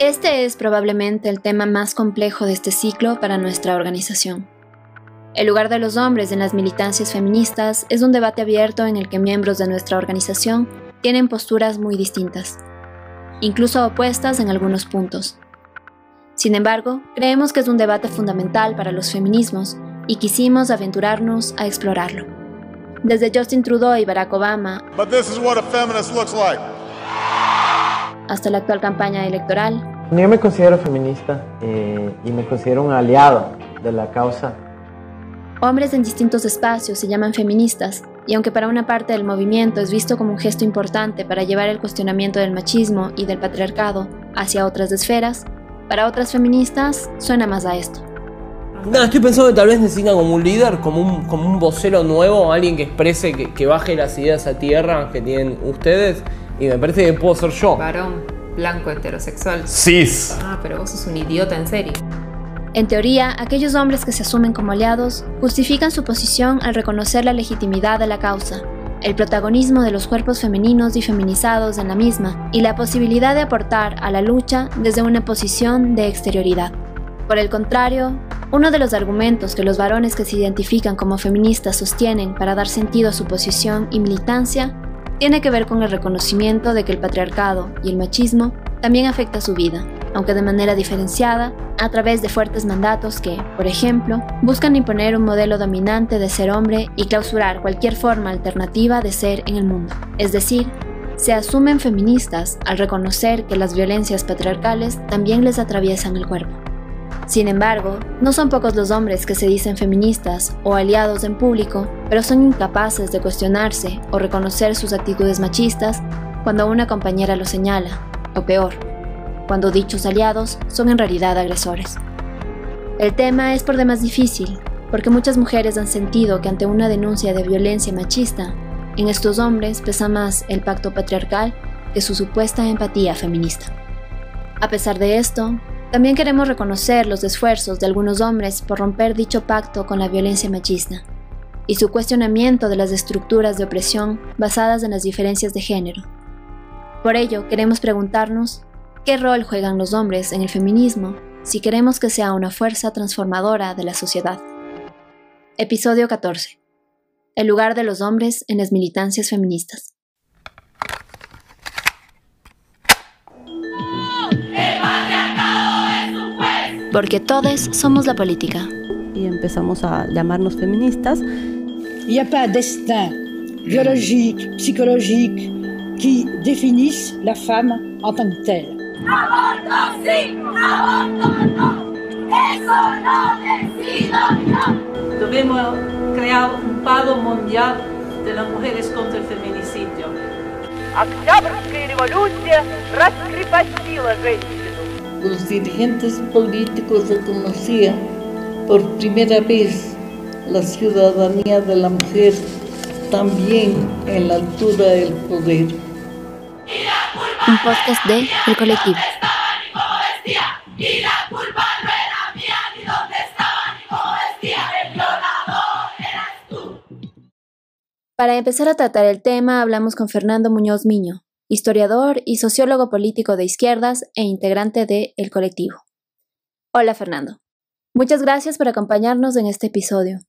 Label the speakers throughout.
Speaker 1: Este es probablemente el tema más complejo de este ciclo para nuestra organización. El lugar de los hombres en las militancias feministas es un debate abierto en el que miembros de nuestra organización tienen posturas muy distintas, incluso opuestas en algunos puntos. Sin embargo, creemos que es un debate fundamental para los feminismos y quisimos aventurarnos a explorarlo. Desde Justin Trudeau y Barack Obama hasta la actual campaña electoral.
Speaker 2: Yo me considero feminista eh, y me considero un aliado de la causa.
Speaker 1: Hombres en distintos espacios se llaman feministas y aunque para una parte del movimiento es visto como un gesto importante para llevar el cuestionamiento del machismo y del patriarcado hacia otras esferas, para otras feministas suena más a esto.
Speaker 3: Nada, estoy pensando que tal vez necesitan como un líder, como un, como un vocero nuevo, alguien que exprese, que, que baje las ideas a tierra que tienen ustedes. Y me parece que puedo ser yo.
Speaker 4: Varón, blanco, heterosexual.
Speaker 3: Cis.
Speaker 4: Ah, pero vos sos un idiota en serio.
Speaker 1: En teoría, aquellos hombres que se asumen como aliados justifican su posición al reconocer la legitimidad de la causa, el protagonismo de los cuerpos femeninos y feminizados en la misma y la posibilidad de aportar a la lucha desde una posición de exterioridad. Por el contrario, uno de los argumentos que los varones que se identifican como feministas sostienen para dar sentido a su posición y militancia tiene que ver con el reconocimiento de que el patriarcado y el machismo también afecta su vida, aunque de manera diferenciada, a través de fuertes mandatos que, por ejemplo, buscan imponer un modelo dominante de ser hombre y clausurar cualquier forma alternativa de ser en el mundo. Es decir, se asumen feministas al reconocer que las violencias patriarcales también les atraviesan el cuerpo. Sin embargo, no son pocos los hombres que se dicen feministas o aliados en público, pero son incapaces de cuestionarse o reconocer sus actitudes machistas cuando una compañera lo señala, o peor, cuando dichos aliados son en realidad agresores. El tema es por demás difícil, porque muchas mujeres han sentido que ante una denuncia de violencia machista, en estos hombres pesa más el pacto patriarcal que su supuesta empatía feminista. A pesar de esto, también queremos reconocer los esfuerzos de algunos hombres por romper dicho pacto con la violencia machista y su cuestionamiento de las estructuras de opresión basadas en las diferencias de género. Por ello, queremos preguntarnos qué rol juegan los hombres en el feminismo si queremos que sea una fuerza transformadora de la sociedad. Episodio 14. El lugar de los hombres en las militancias feministas. porque todos somos la política.
Speaker 5: Y empezamos a llamarnos feministas.
Speaker 6: Il n'y a pas destin biologique, psychologique qui définisse la femme en tant que telle. Aborto sí, aborto no. Eso no decido yo.
Speaker 7: Debemos crear un paro mundial de las mujeres contra el feminicidio.
Speaker 8: Октябрьская революция раскрепостила женщин
Speaker 9: los dirigentes políticos reconocían por primera vez la ciudadanía de la mujer también en la altura del poder.
Speaker 1: Un podcast de El Colectivo. Para empezar a tratar el tema, hablamos con Fernando Muñoz Miño, historiador y sociólogo político de izquierdas e integrante de El Colectivo. Hola Fernando. Muchas gracias por acompañarnos en este episodio.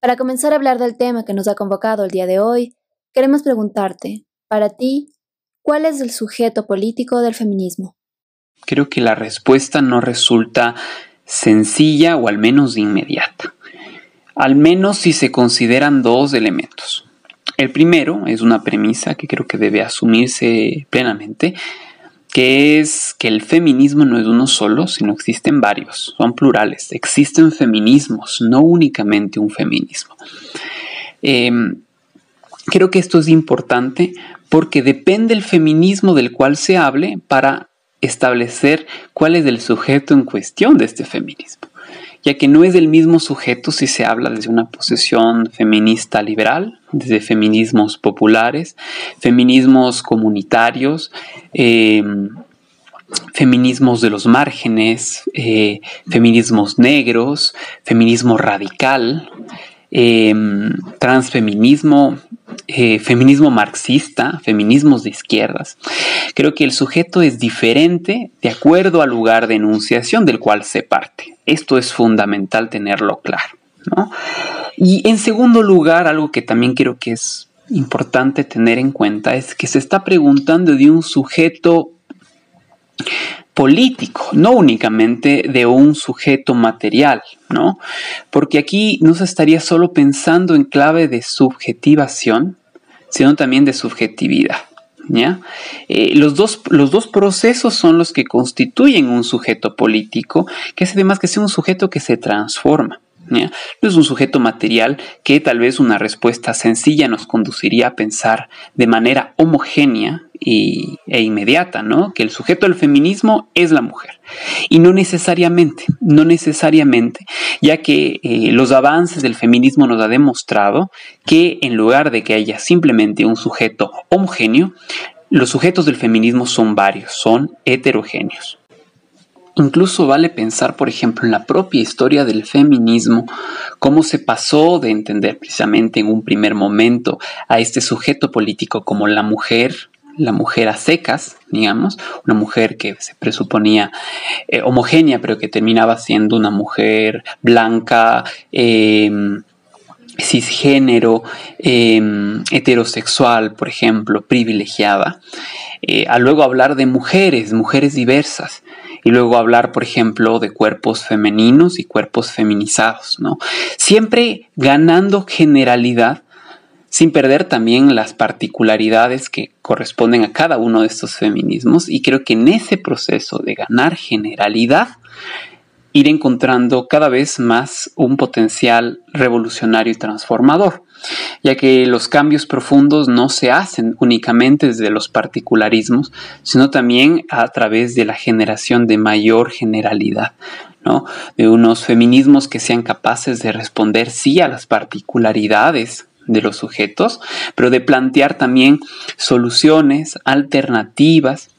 Speaker 1: Para comenzar a hablar del tema que nos ha convocado el día de hoy, queremos preguntarte, para ti, ¿cuál es el sujeto político del feminismo?
Speaker 10: Creo que la respuesta no resulta sencilla o al menos inmediata, al menos si se consideran dos elementos. El primero es una premisa que creo que debe asumirse plenamente, que es que el feminismo no es uno solo, sino existen varios, son plurales, existen feminismos, no únicamente un feminismo. Em, creo que esto es importante porque depende el feminismo del cual se hable para establecer cuál es el sujeto en cuestión de este feminismo ya que no es el mismo sujeto si se habla desde una posición feminista liberal, desde feminismos populares, feminismos comunitarios, eh, feminismos de los márgenes, eh, feminismos negros, feminismo radical. Em, transfeminismo, eh, feminismo marxista, feminismos de izquierdas. Creo que el sujeto es diferente de acuerdo al lugar de enunciación del cual se parte. Esto es fundamental tenerlo claro. Y en segundo lugar, algo que también creo que es importante tener en cuenta es que se está preguntando de un sujeto político, no únicamente de un sujeto material, ¿no? Porque aquí no se estaría solo pensando en clave de subjetivación, sino también de subjetividad. ¿Ya? Eh, los, dos, los, dos, procesos son los que constituyen un sujeto político, que es además que sea un sujeto que se transforma. No es un sujeto material que tal vez una respuesta sencilla nos conduciría a pensar de manera homogénea y, e inmediata, ¿no? Que el sujeto del feminismo es la mujer. Y no necesariamente, no necesariamente, ya que eh, los avances del feminismo nos ha demostrado que en lugar de que haya simplemente un sujeto homogéneo, los sujetos del feminismo son varios, son heterogéneos. Incluso vale pensar, por ejemplo, en la propia historia del feminismo, cómo se pasó de entender precisamente en un primer momento a este sujeto político como la mujer, la mujer a secas, digamos, una mujer que se presuponía eh, homogénea, pero que terminaba siendo una mujer blanca, em, cisgénero, em, heterosexual, por ejemplo, privilegiada, eh, a luego hablar de mujeres, mujeres diversas y luego hablar, por ejemplo, de cuerpos femeninos y cuerpos feminizados, ¿no? Siempre ganando generalidad sin perder también las particularidades que corresponden a cada uno de estos feminismos y creo que en ese proceso de ganar generalidad ir encontrando cada vez más un potencial revolucionario y transformador, ya que los cambios profundos no se hacen únicamente desde los particularismos, sino también a través de la generación de mayor generalidad, ¿no? de unos feminismos que sean capaces de responder sí a las particularidades de los sujetos, pero de plantear también soluciones alternativas,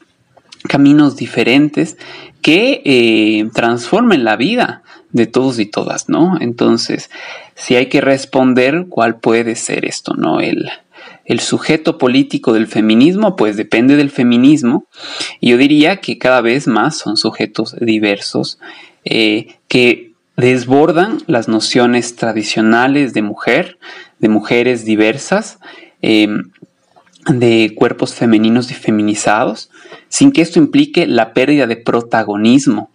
Speaker 10: caminos diferentes que eh, transformen la vida de todos y todas, ¿no? Entonces, si hay que responder cuál puede ser esto, ¿no? El, el sujeto político del feminismo, pues depende del feminismo. Yo diría que cada vez más son sujetos diversos eh, que desbordan las nociones tradicionales de mujer, de mujeres diversas, em, de cuerpos femeninos y feminizados, sin que esto implique la pérdida de protagonismo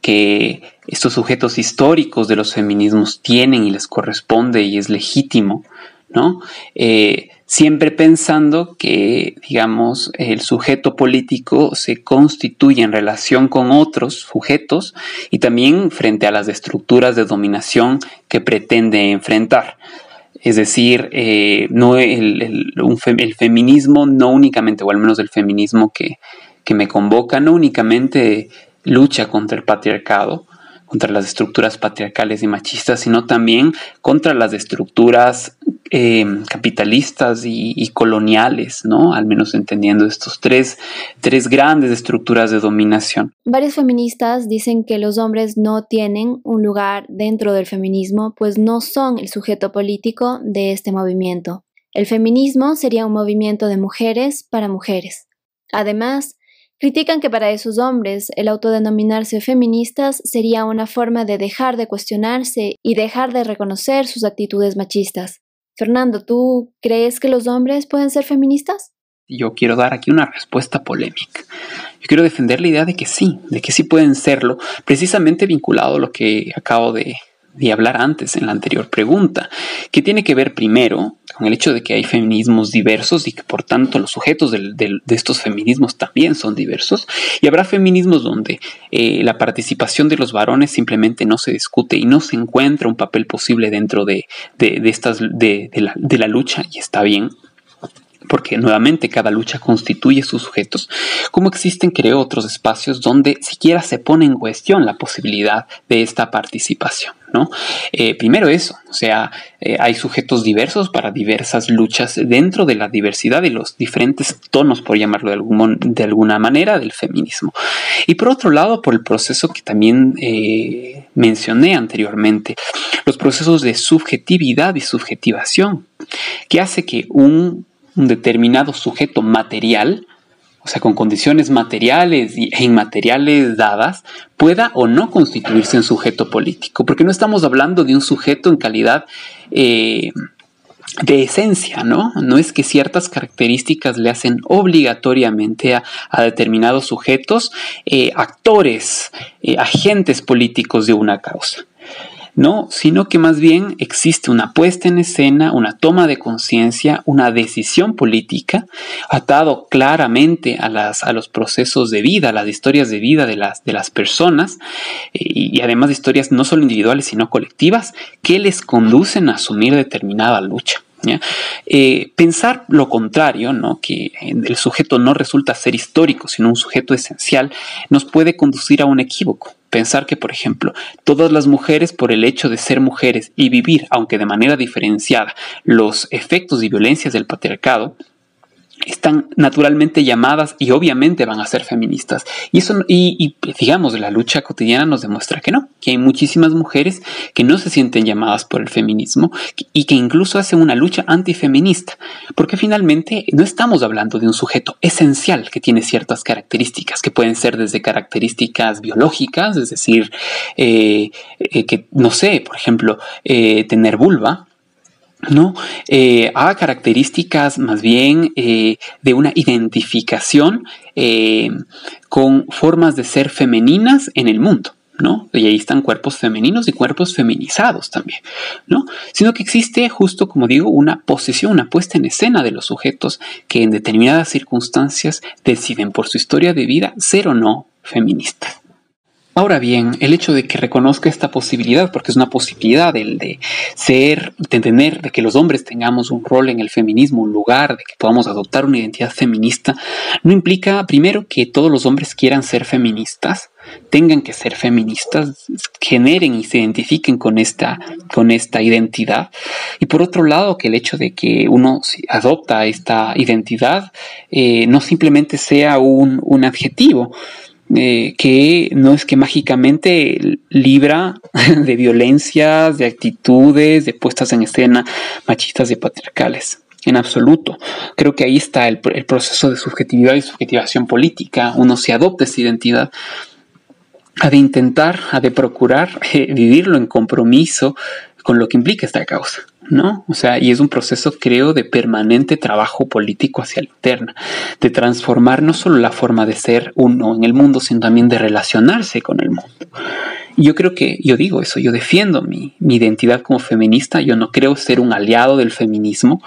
Speaker 10: que estos sujetos históricos de los feminismos tienen y les corresponde y es legítimo, ¿no? Eh, siempre pensando que, digamos, el sujeto político se constituye en relación con otros sujetos y también frente a las estructuras de dominación que pretende enfrentar. Es decir, eh, no el, feminismo no únicamente, o al menos el feminismo que, que me convoca, no únicamente lucha contra el patriarcado, contra las estructuras patriarcales y machistas, sino también contra las estructuras eh, capitalistas y, coloniales, ¿no? Al menos entendiendo estos tres, tres grandes estructuras de dominación.
Speaker 1: Varios feministas dicen que los hombres no tienen un lugar dentro del feminismo, pues no son el sujeto político de este movimiento. El feminismo sería un movimiento de mujeres para mujeres. Además, Critican que para esos hombres el autodenominarse feministas sería una forma de dejar de cuestionarse y dejar de reconocer sus actitudes machistas. Fernando, ¿tú crees que los hombres pueden ser feministas?
Speaker 10: Yo quiero dar aquí una respuesta polémica. Yo quiero defender la idea de que sí, de que sí pueden serlo, precisamente vinculado a lo que acabo de, de hablar antes en la anterior pregunta, que tiene que ver primero con el hecho de que hay feminismos diversos y que por tanto los sujetos de estos feminismos también son diversos, y habrá feminismos donde eh, la participación de los varones simplemente no se discute y no se encuentra un papel posible dentro de, estas, de, la, de la lucha, y está bien, porque nuevamente cada lucha constituye sus sujetos, como existen, creo, otros espacios donde siquiera se pone en cuestión la posibilidad de esta participación. ¿No? Eh, primero eso, o sea, eh, hay sujetos diversos para diversas luchas dentro de la diversidad y los diferentes tonos, por llamarlo de, de alguna manera, del feminismo. Y por otro lado, por el proceso que también eh, mencioné anteriormente, los procesos de subjetividad y subjetivación, que hace que un determinado sujeto material o sea, con condiciones materiales e inmateriales dadas, pueda o no constituirse en sujeto político, porque no estamos hablando de un sujeto en calidad eh, de esencia, ¿no? No es que ciertas características le hacen obligatoriamente a, determinados sujetos eh, actores, eh, agentes políticos de una causa. No, sino que más bien existe una puesta en escena, una toma de conciencia, una decisión política atado claramente a, los procesos de vida, a las historias de vida de las, de las personas y, además de historias no solo individuales sino colectivas que les conducen a asumir determinada lucha. Eh, pensar lo contrario, ¿no? que el sujeto no resulta ser histórico, sino un sujeto esencial, nos puede conducir a un equívoco. Pensar que, por ejemplo, todas las mujeres, por el hecho de ser mujeres y vivir, aunque de manera diferenciada, los efectos y violencias del patriarcado, están naturalmente llamadas y obviamente van a ser feministas. Y eso, y, digamos, la lucha cotidiana nos demuestra que no, que hay muchísimas mujeres que no se sienten llamadas por el feminismo y que incluso hacen una lucha antifeminista, porque finalmente no estamos hablando de un sujeto esencial que tiene ciertas características, que pueden ser desde características biológicas, es decir, eh, eh, que, no sé, por ejemplo, eh, tener vulva, ¿no? Eh, a características más bien eh, de una identificación eh, con formas de ser femeninas en el mundo. ¿no? Y ahí están cuerpos femeninos y cuerpos feminizados también, ¿no? Sino que existe justo, como digo, una posición, una puesta en escena de los sujetos que en determinadas circunstancias deciden por su historia de vida ser o no feministas. Ahora bien, el hecho de que reconozca esta posibilidad, porque es una posibilidad el de ser, de tener, de que los hombres tengamos un rol en el feminismo, un lugar, de que podamos adoptar una identidad feminista, no implica primero que todos los hombres quieran ser feministas, tengan que ser feministas, generen y se identifiquen con esta, con esta identidad. Y por otro lado, que el hecho de que uno adopta esta identidad eh, no simplemente sea un, un adjetivo, eh, que no es que mágicamente libra de violencias, de actitudes, de puestas en escena machistas y patriarcales. En absoluto. Creo que ahí está el, proceso de subjetividad y subjetivación política. Uno se adopta esa identidad, ha de intentar, ha de procurar eh, vivirlo en compromiso con lo que implica esta causa. ¿No? O sea, y es un proceso, creo, de permanente trabajo político hacia la interna, de transformar no solo la forma de ser uno en el mundo, sino también de relacionarse con el mundo. Y yo creo que, yo digo eso, yo defiendo mi, mi identidad como feminista, yo no creo ser un aliado del feminismo,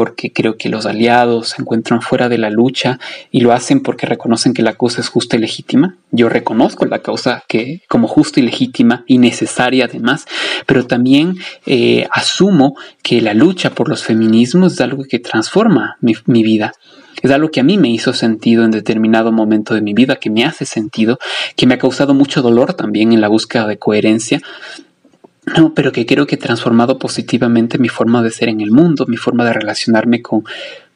Speaker 10: porque creo que los aliados se encuentran fuera de la lucha y lo hacen porque reconocen que la causa es justa y legítima. Yo reconozco la causa que como justa y legítima y necesaria además, pero también eh, asumo que la lucha por los feminismos es algo que transforma mi, mi vida. Es algo que a mí me hizo sentido en determinado momento de mi vida, que me hace sentido, que me ha causado mucho dolor también en la búsqueda de coherencia, no, pero que creo que he transformado positivamente mi forma de ser en el mundo, mi forma de relacionarme con,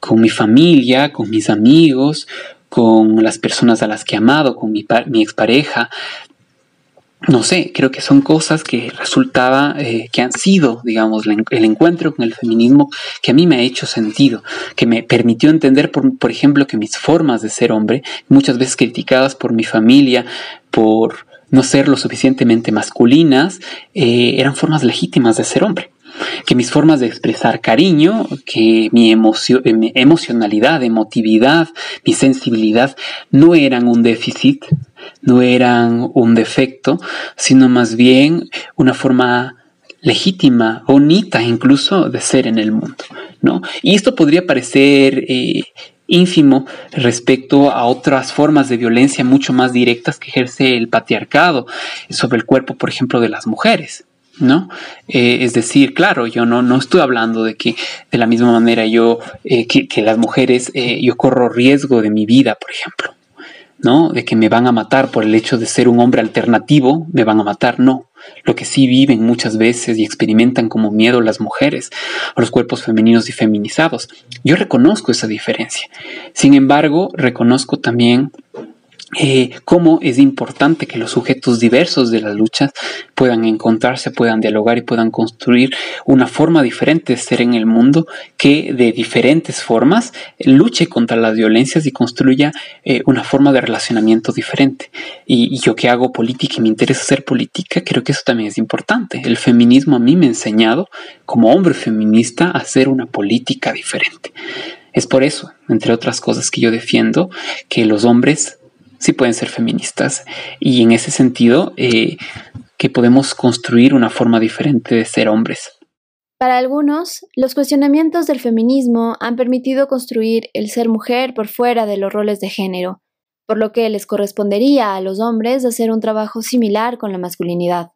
Speaker 10: con mi familia, con mis amigos, con las personas a las que he amado, con mi, mi expareja. No sé, creo que son cosas que resultaba, eh, que han sido, digamos, el encuentro con el feminismo que a mí me ha hecho sentido, que me permitió entender, por, por ejemplo, que mis formas de ser hombre, muchas veces criticadas por mi familia, por, no ser lo suficientemente masculinas, eh, eran formas legítimas de ser hombre. Que mis formas de expresar cariño, que mi, eh, mi emocionalidad, emotividad, mi sensibilidad no eran un déficit, no eran un defecto, sino más bien una forma legítima, bonita incluso de ser en el mundo, ¿no? Y esto podría parecer eh, ínfimo respecto a otras formas de violencia mucho más directas que ejerce el patriarcado sobre el cuerpo, por ejemplo, de las mujeres. ¿No? Eh, es decir, claro, yo no, no estoy hablando de que de la misma manera yo, eh, que, las mujeres, eh, yo corro riesgo de mi vida, por ejemplo. ¿No? De que me van a matar por el hecho de ser un hombre alternativo, me van a matar, no. Lo que sí viven muchas veces y experimentan como miedo las mujeres o los cuerpos femeninos y feminizados. Yo reconozco esa diferencia. Sin embargo, reconozco también eh, cómo es importante que los sujetos diversos de las luchas puedan encontrarse, puedan dialogar y puedan construir una forma diferente de ser en el mundo que de diferentes formas luche contra las violencias y construya eh, una forma de relacionamiento diferente. Y, y, yo que hago política y me interesa hacer política, creo que eso también es importante. El feminismo a mí me ha enseñado, como hombre feminista, a hacer una política diferente. Es por eso, entre otras cosas, que yo defiendo que los hombres sí pueden ser feministas y en ese sentido eh, que podemos construir una forma diferente de ser hombres.
Speaker 1: Para algunos, los cuestionamientos del feminismo han permitido construir el ser mujer por fuera de los roles de género, por lo que les correspondería a los hombres hacer un trabajo similar con la masculinidad.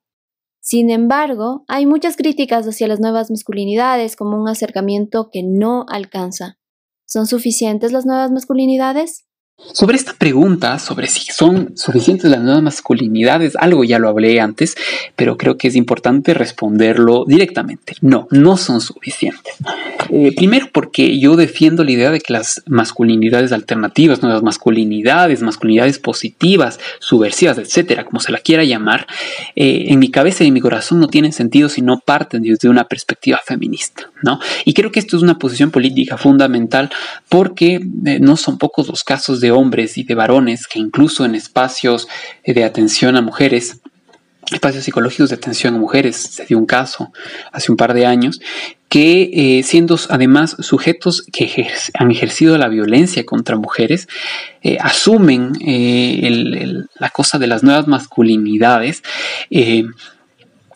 Speaker 1: Sin embargo, hay muchas críticas hacia las nuevas masculinidades como un acercamiento que no alcanza. ¿Son suficientes las nuevas masculinidades?
Speaker 10: Sobre esta pregunta, sobre si son suficientes las nuevas masculinidades, algo ya lo hablé antes, pero creo que es importante responderlo directamente. No, no son suficientes. Eh, primero porque yo defiendo la idea de que las masculinidades alternativas, nuevas masculinidades, masculinidades positivas, subversivas, etcétera, como se la quiera llamar, eh, en mi cabeza y en mi corazón no tienen sentido si no parten desde una perspectiva feminista, ¿no? Y creo que esto es una posición política fundamental porque eh, no son pocos los casos de hombres y de varones que incluso en espacios eh, de atención a mujeres, espacios psicológicos de atención a mujeres, se dio un caso hace un par de años, que eh, siendo además sujetos que han ejercido la violencia contra mujeres, eh, asumen la cosa de las nuevas masculinidades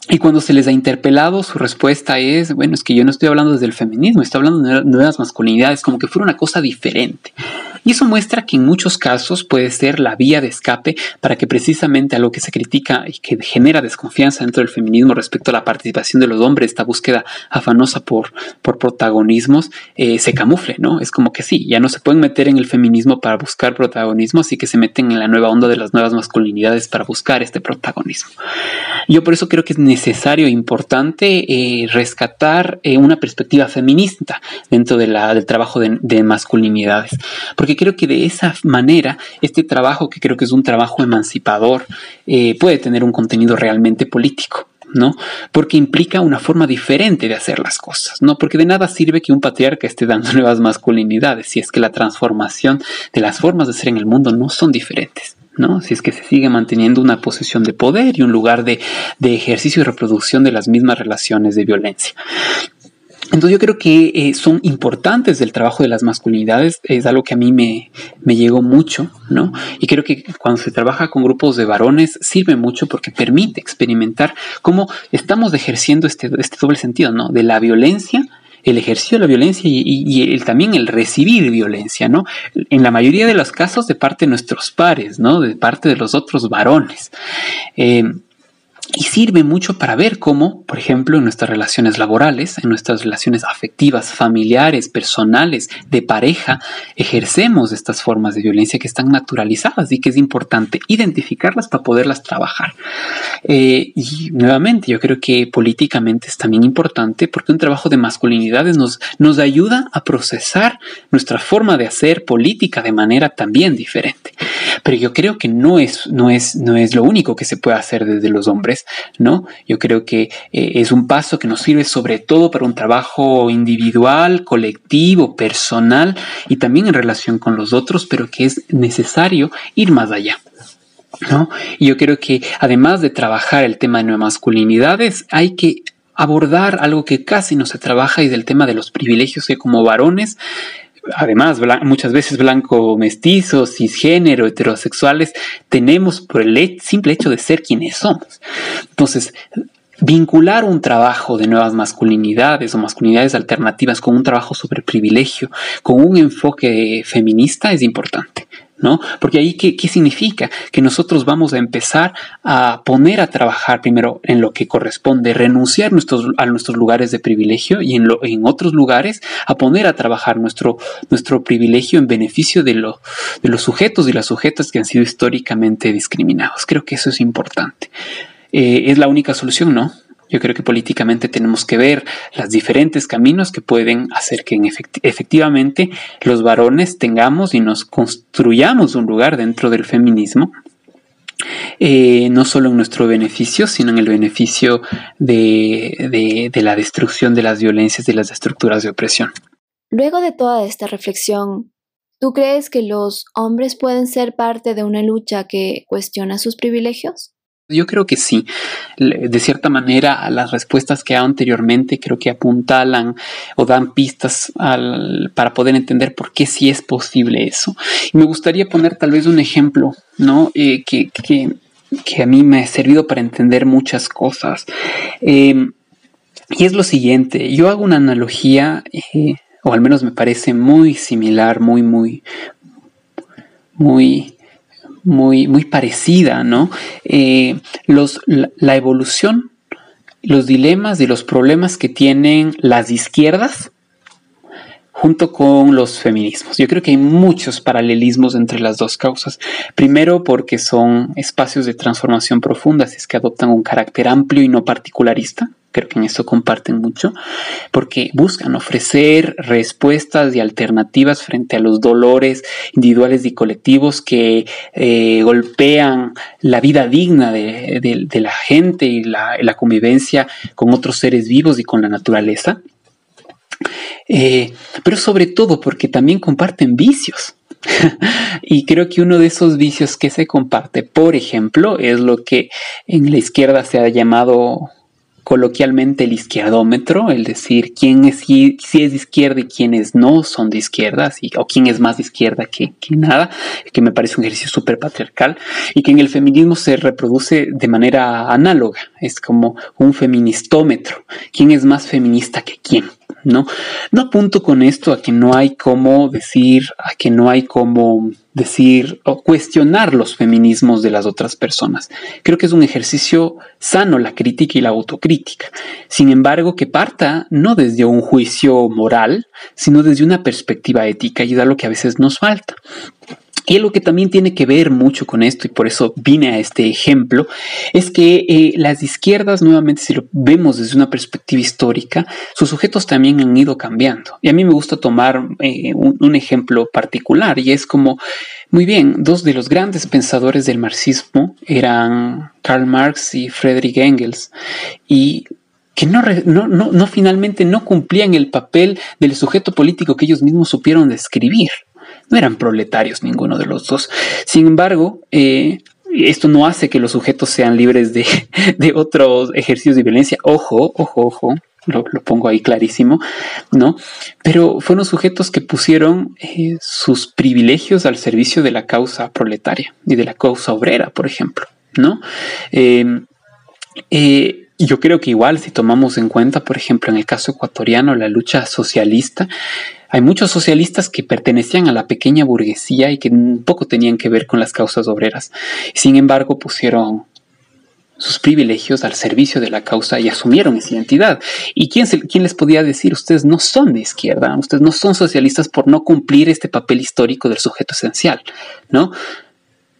Speaker 10: y cuando se les ha interpelado, su respuesta es, bueno, es que yo no estoy hablando desde el feminismo, estoy hablando de nuevas masculinidades, como que fuera una cosa diferente. Y eso muestra que en muchos casos puede ser la vía de escape para que precisamente algo que se critica y que genera desconfianza dentro del feminismo respecto a la participación de los hombres, esta búsqueda afanosa por, por protagonismos, eh, se camufle, ¿no? Es como que sí, ya no se pueden meter en el feminismo para buscar protagonismo, así que se meten en la nueva onda de las nuevas masculinidades para buscar este protagonismo. Yo por eso creo que es necesario e importante eh, rescatar eh, una perspectiva feminista dentro de la, del trabajo de, de masculinidades, porque creo que de esa manera este trabajo, que creo que es un trabajo emancipador, eh, puede tener un contenido realmente político. ¿no? Porque implica una forma diferente de hacer las cosas, ¿no? Porque de nada sirve que un patriarca esté dando nuevas masculinidades si es que la transformación de las formas de ser en el mundo no son diferentes. ¿no? Si es que se sigue manteniendo una posición de poder y un lugar de, de ejercicio y reproducción de las mismas relaciones de violencia. Entonces yo creo que eh, son importantes del trabajo de las masculinidades, es algo que a mí me, me, llegó mucho, ¿no? Y creo que cuando se trabaja con grupos de varones sirve mucho porque permite experimentar cómo estamos ejerciendo este, este doble sentido, ¿no? De la violencia el ejercicio de la violencia y, el, también el recibir violencia, ¿no? En la mayoría de los casos de parte de nuestros pares, ¿no? De parte de los otros varones. Eh, y sirve mucho para ver cómo, por ejemplo, en nuestras relaciones laborales, en nuestras relaciones afectivas, familiares, personales, de pareja, ejercemos estas formas de violencia que están naturalizadas y que es importante identificarlas para poderlas trabajar. Eh, y nuevamente, yo creo que políticamente es también importante porque un trabajo de masculinidades nos, nos ayuda a procesar nuestra forma de hacer política de manera también diferente. Pero yo creo que no es, no es, no es lo único que se puede hacer desde los hombres ¿no? Yo creo que eh, es un paso que nos sirve sobre todo para un trabajo individual, colectivo, personal y también en relación con los otros, pero que es necesario ir más allá. ¿No? Y yo creo que además de trabajar el tema de nuevas masculinidades, hay que abordar algo que casi no se trabaja y del tema de los privilegios que como varones además muchas veces blanco mestizos, cisgénero, heterosexuales, tenemos por el simple hecho de ser quienes somos. Entonces, vincular un trabajo de nuevas masculinidades o masculinidades alternativas con un trabajo sobre privilegio, con un enfoque feminista es importante. ¿No? Porque ahí, ¿qué, ¿qué, significa? Que nosotros vamos a empezar a poner a trabajar primero en lo que corresponde, renunciar nuestros, a nuestros lugares de privilegio y en, lo, en otros lugares a poner a trabajar nuestro, nuestro privilegio en beneficio de, lo, de los sujetos y las sujetas que han sido históricamente discriminados. Creo que eso es importante. Eh, es la única solución, ¿no? Yo creo que políticamente tenemos que ver los diferentes caminos que pueden hacer que efectivamente los varones tengamos y nos construyamos un lugar dentro del feminismo, eh, no solo en nuestro beneficio, sino en el beneficio de, de la destrucción de las violencias y las estructuras de opresión.
Speaker 1: Luego de toda esta reflexión, ¿tú crees que los hombres pueden ser parte de una lucha que cuestiona sus privilegios?
Speaker 10: Yo creo que sí. De cierta manera, las respuestas que ha anteriormente creo que apuntalan o dan pistas para poder entender por qué sí es posible eso. Y me gustaría poner tal vez un ejemplo, ¿no? Eh, que, a mí me ha servido para entender muchas cosas. Em, y es lo siguiente, yo hago una analogía, eh, o al menos me parece muy similar, muy, muy, muy muy, muy parecida, ¿no? Eh, los, la, evolución, los dilemas y los problemas que tienen las izquierdas junto con los feminismos. Yo creo que hay muchos paralelismos entre las dos causas. Primero porque son espacios de transformación profunda, es que adoptan un carácter amplio y no particularista creo que en eso comparten mucho, porque buscan ofrecer respuestas y alternativas frente a los dolores individuales y colectivos que eh, golpean la vida digna de, la gente y la, convivencia con otros seres vivos y con la naturaleza. Eh, pero sobre todo porque también comparten vicios. y creo que uno de esos vicios que se comparte, por ejemplo, es lo que en la izquierda se ha llamado coloquialmente el izquierdómetro, el decir quién es si, es de izquierda y quiénes no son de izquierda, o quién es más de izquierda que, que nada, que me parece un ejercicio súper patriarcal y que en el feminismo se reproduce de manera análoga, es como un feministómetro, quién es más feminista que quién. ¿No? No apunto con esto a que no hay cómo decir, a que no hay cómo decir o cuestionar los feminismos de las otras personas. Creo que es un ejercicio sano la crítica y la autocrítica. Sin embargo, que parta no desde un juicio moral, sino desde una perspectiva ética y es lo que a veces nos falta. Y lo que también tiene que ver mucho con esto, y por eso vine a este ejemplo, es que eh, las izquierdas, nuevamente, si lo vemos desde una perspectiva histórica, sus sujetos también han ido cambiando. Y a mí me gusta tomar eh, un, ejemplo particular, y es como, muy bien, dos de los grandes pensadores del marxismo eran Karl Marx y Friedrich Engels, y que no, no, no, finalmente no cumplían el papel del sujeto político que ellos mismos supieron describir. No eran proletarios ninguno de los dos. Sin embargo, eh, esto no hace que los sujetos sean libres de, otros ejercicios de violencia. Ojo, ojo, ojo. Lo, pongo ahí clarísimo, ¿no? Pero fueron sujetos que pusieron eh, sus privilegios al servicio de la causa proletaria y de la causa obrera, por ejemplo, ¿no? Eh, yo creo que igual si tomamos en cuenta, por ejemplo, en el caso ecuatoriano, la lucha socialista, hay muchos socialistas que pertenecían a la pequeña burguesía y que poco tenían que ver con las causas obreras. Sin embargo, pusieron sus privilegios al servicio de la causa y asumieron esa identidad. ¿Y quién, quién, les podía decir? Ustedes no son de izquierda, ustedes no son socialistas por no cumplir este papel histórico del sujeto esencial, ¿no?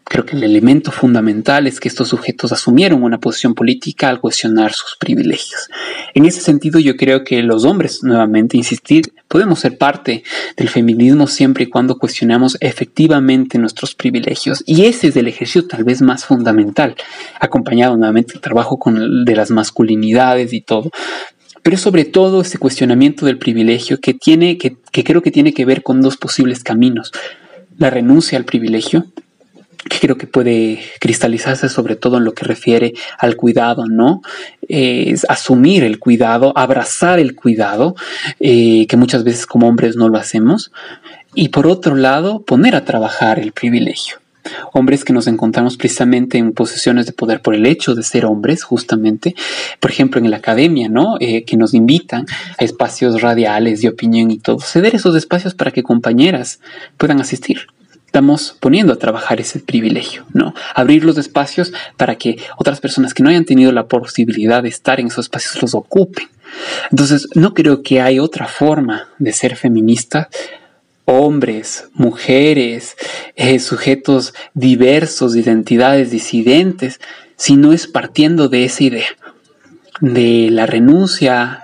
Speaker 10: Creo que el elemento fundamental es que estos sujetos asumieron una posición política al cuestionar sus privilegios. En ese sentido, yo creo que los hombres, nuevamente, insistir, podemos ser parte del feminismo siempre y cuando cuestionamos efectivamente nuestros privilegios. Y ese es el ejercicio tal vez más fundamental, acompañado nuevamente del trabajo con, de las masculinidades y todo pero sobre todo ese cuestionamiento del privilegio que tiene que, que creo que tiene que ver con dos posibles caminos la renuncia al privilegio que creo que puede cristalizarse sobre todo en lo que refiere al cuidado, ¿no? Es asumir el cuidado, abrazar el cuidado, eh, que muchas veces como hombres no lo hacemos. Y por otro lado, poner a trabajar el privilegio. Hombres que nos encontramos precisamente en posiciones de poder por el hecho de ser hombres, justamente, por ejemplo, en la academia, ¿no? Eh, que nos invitan a espacios radiales de opinión y todo. Ceder esos espacios para que compañeras puedan asistir estamos poniendo a trabajar ese privilegio, ¿no? Abrir los espacios para que otras personas que no hayan tenido la posibilidad de estar en esos espacios los ocupen. Entonces, no creo que hay otra forma de ser feminista. Hombres, mujeres, eh, sujetos diversos, identidades disidentes, si no es partiendo de esa idea, de la renuncia,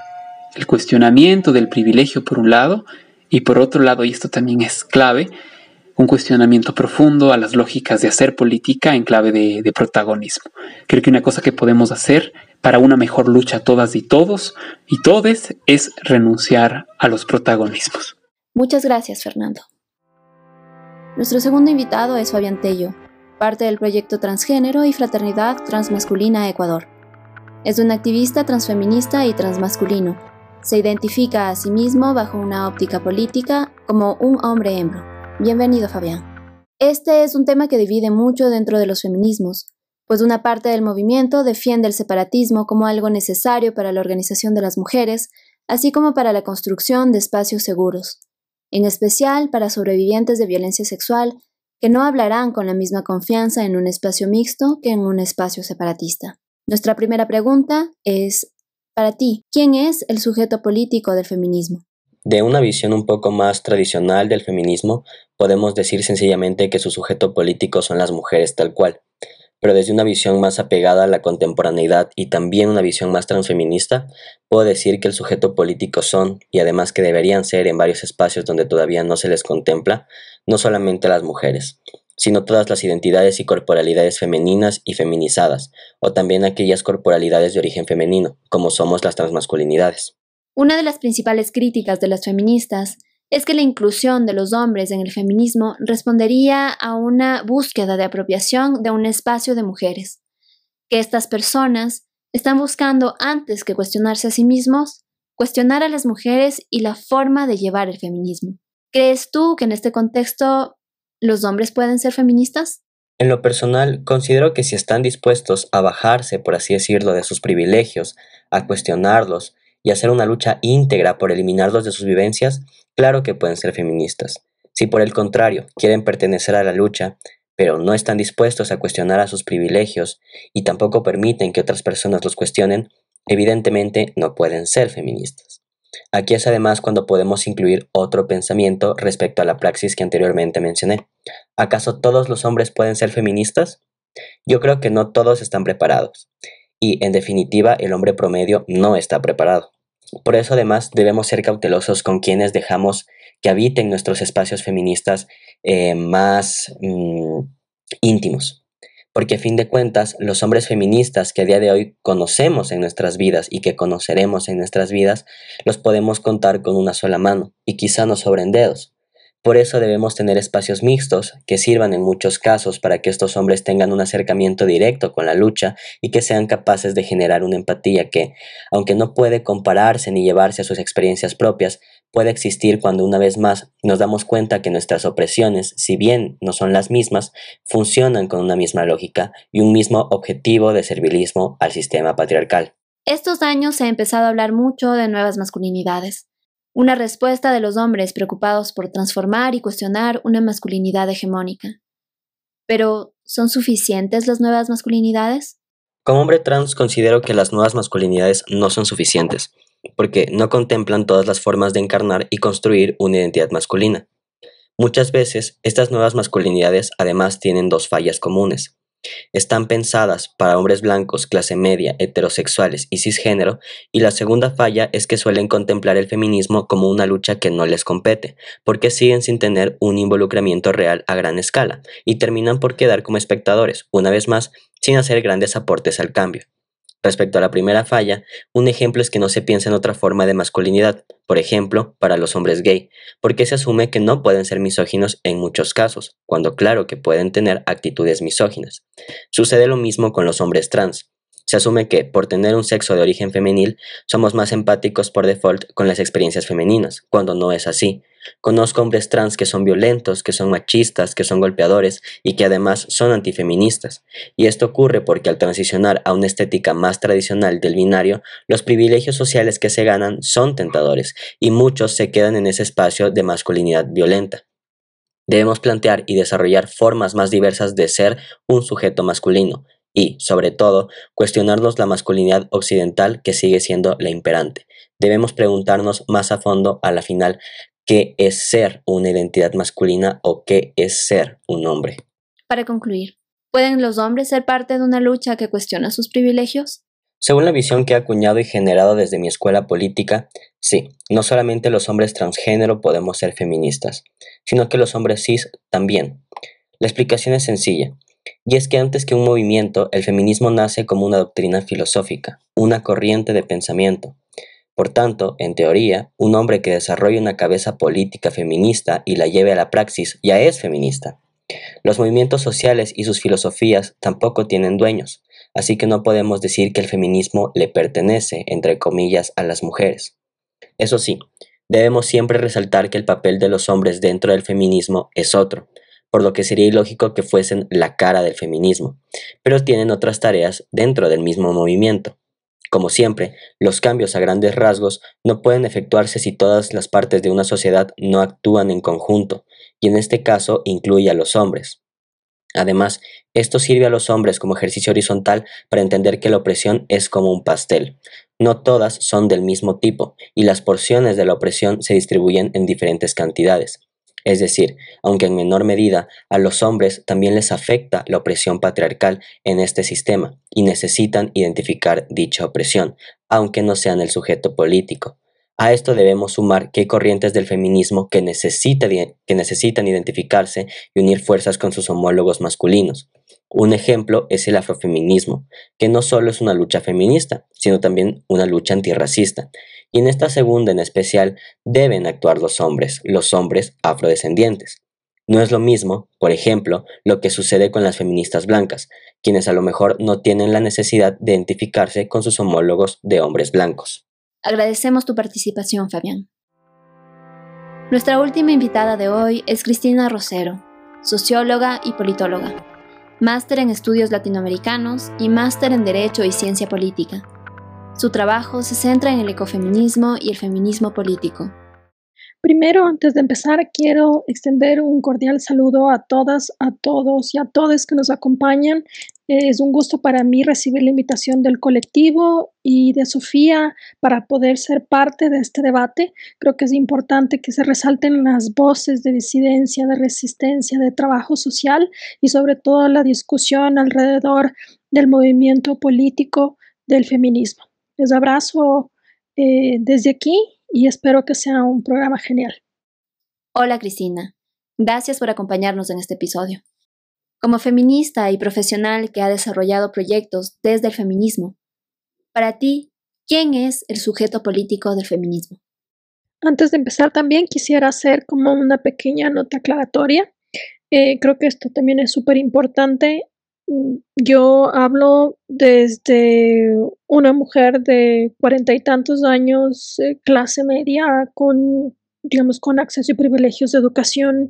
Speaker 10: el cuestionamiento del privilegio por un lado, y por otro lado, y esto también es clave, un cuestionamiento profundo a las lógicas de hacer política en clave de, protagonismo. Creo que una cosa que podemos hacer para una mejor lucha todas y todos y todes es renunciar a los protagonismos.
Speaker 1: Muchas gracias, Fernando. Nuestro segundo invitado es Fabián Tello, parte del proyecto Transgénero y Fraternidad Transmasculina Ecuador. Es un activista transfeminista y transmasculino. Se identifica a sí mismo bajo una óptica política como un hombre hembro. Bienvenido, Fabián. Este es un tema que divide mucho dentro de los feminismos, pues una parte del movimiento defiende el separatismo como algo necesario para la organización de las mujeres, así como para la construcción de espacios seguros, en especial para sobrevivientes de violencia sexual que no hablarán con la misma confianza en un espacio mixto que en un espacio separatista. Nuestra primera pregunta es, para ti, ¿quién es el sujeto político del feminismo?
Speaker 11: De una visión un poco más tradicional del feminismo, podemos decir sencillamente que su sujeto político son las mujeres tal cual pero desde una visión más apegada a la contemporaneidad y también una visión más transfeminista, puedo decir que el sujeto político son, y además que deberían ser en varios espacios donde todavía no se les contempla, no solamente las mujeres, sino todas las identidades y corporalidades femeninas y feminizadas, o también aquellas corporalidades de origen femenino, como somos las transmasculinidades.
Speaker 1: Una de las principales críticas de las feministas es que la inclusión de los hombres en el feminismo respondería a una búsqueda de apropiación de un espacio de mujeres, que estas personas están buscando antes que cuestionarse a sí mismos, cuestionar a las mujeres y la forma de llevar el feminismo. ¿Crees tú que en este contexto los hombres pueden ser feministas?
Speaker 11: En lo personal, considero que si están dispuestos a bajarse, por así decirlo, de sus privilegios, a cuestionarlos y hacer una lucha íntegra por eliminarlos de sus vivencias, claro que pueden ser feministas. Si por el contrario quieren pertenecer a la lucha, pero no están dispuestos a cuestionar a sus privilegios y tampoco permiten que otras personas los cuestionen, evidentemente no pueden ser feministas. Aquí es además cuando podemos incluir otro pensamiento respecto a la praxis que anteriormente mencioné. ¿Acaso todos los hombres pueden ser feministas? Yo creo que no todos están preparados. Y, en definitiva, el hombre promedio no está preparado. Por eso además debemos ser cautelosos con quienes dejamos que habiten nuestros espacios feministas eh, más mm, íntimos. Porque a fin de cuentas, los hombres feministas que a día de hoy conocemos en nuestras vidas y que conoceremos en nuestras vidas, los podemos contar con una sola mano y quizá no sobren dedos. Por eso debemos tener espacios mixtos que sirvan en muchos casos para que estos hombres tengan un acercamiento directo con la lucha y que sean capaces de generar una empatía que, aunque no puede compararse ni llevarse a sus experiencias propias, puede existir cuando una vez más nos damos cuenta que nuestras opresiones, si bien no son las mismas, funcionan con una misma lógica y un mismo objetivo de servilismo al sistema patriarcal.
Speaker 1: Estos años se ha empezado a hablar mucho de nuevas masculinidades una respuesta de los hombres preocupados por transformar y cuestionar una masculinidad hegemónica. Pero, ¿son suficientes las nuevas masculinidades?
Speaker 11: Como hombre trans considero que las nuevas masculinidades no son suficientes, porque no contemplan todas las formas de encarnar y construir una identidad masculina. Muchas veces, estas nuevas masculinidades además tienen dos fallas comunes. Están pensadas para hombres blancos, clase media, heterosexuales y cisgénero, y la segunda falla es que suelen contemplar el feminismo como una lucha que no les compete, porque siguen sin tener un involucramiento real a gran escala, y terminan por quedar como espectadores, una vez más, sin hacer grandes aportes al cambio. Respecto a la primera falla, un ejemplo es que no se piensa en otra forma de masculinidad, por ejemplo, para los hombres gay, porque se asume que no pueden ser misóginos en muchos casos, cuando claro que pueden tener actitudes misóginas. Sucede lo mismo con los hombres trans. Se asume que, por tener un sexo de origen femenil, somos más empáticos por default con las experiencias femeninas, cuando no es así. Conozco hombres trans que son violentos, que son machistas, que son golpeadores y que además son antifeministas. Y esto ocurre porque al transicionar a una estética más tradicional del binario, los privilegios sociales que se ganan son tentadores y muchos se quedan en ese espacio de masculinidad violenta. Debemos plantear y desarrollar formas más diversas de ser un sujeto masculino y, sobre todo, cuestionarnos la masculinidad occidental que sigue siendo la imperante. Debemos preguntarnos más a fondo a la final qué es ser una identidad masculina o qué es ser un hombre.
Speaker 1: Para concluir, ¿pueden los hombres ser parte de una lucha que cuestiona sus privilegios?
Speaker 11: Según la visión que he acuñado y generado desde mi escuela política, sí, no solamente los hombres transgénero podemos ser feministas, sino que los hombres cis también. La explicación es sencilla, y es que antes que un movimiento, el feminismo nace como una doctrina filosófica, una corriente de pensamiento, por tanto, en teoría, un hombre que desarrolle una cabeza política feminista y la lleve a la praxis ya es feminista. Los movimientos sociales y sus filosofías tampoco tienen dueños, así que no podemos decir que el feminismo le pertenece, entre comillas, a las mujeres. Eso sí, debemos siempre resaltar que el papel de los hombres dentro del feminismo es otro, por lo que sería ilógico que fuesen la cara del feminismo, pero tienen otras tareas dentro del mismo movimiento. Como siempre, los cambios a grandes rasgos no pueden efectuarse si todas las partes de una sociedad no actúan en conjunto, y en este caso incluye a los hombres. Además, esto sirve a los hombres como ejercicio horizontal para entender que la opresión es como un pastel. No todas son del mismo tipo, y las porciones de la opresión se distribuyen en diferentes cantidades. Es decir, aunque en menor medida, a los hombres también les afecta la opresión patriarcal en este sistema y necesitan identificar dicha opresión, aunque no sean el sujeto político. A esto debemos sumar que hay corrientes del feminismo que, que necesitan identificarse y unir fuerzas con sus homólogos masculinos. Un ejemplo es el afrofeminismo, que no solo es una lucha feminista, sino también una lucha antirracista, y en esta segunda en especial deben actuar los hombres, los hombres afrodescendientes. No es lo mismo, por ejemplo, lo que sucede con las feministas blancas, quienes a lo mejor no tienen la necesidad de identificarse con sus homólogos de hombres blancos.
Speaker 1: Agradecemos tu participación, Fabián. Nuestra última invitada de hoy es Cristina Rosero, socióloga y politóloga, máster en estudios latinoamericanos y máster en Derecho y Ciencia Política. Su trabajo se centra en el ecofeminismo y el feminismo político.
Speaker 12: Primero, antes de empezar, quiero extender un cordial saludo a todas, a todos y a todos que nos acompañan. Es un gusto para mí recibir la invitación del colectivo y de Sofía para poder ser parte de este debate. Creo que es importante que se resalten las voces de disidencia, de resistencia, de trabajo social y sobre todo la discusión alrededor del movimiento político del feminismo. Les abrazo eh, desde aquí y espero que sea un programa genial.
Speaker 1: Hola Cristina, gracias por acompañarnos en este episodio. Como feminista y profesional que ha desarrollado proyectos desde el feminismo, para ti, ¿quién es el sujeto político del feminismo?
Speaker 12: Antes de empezar también quisiera hacer como una pequeña nota aclaratoria. Eh, creo que esto también es súper importante yo hablo desde una mujer de cuarenta y tantos años, eh, clase media, con, digamos, con acceso y privilegios de educación,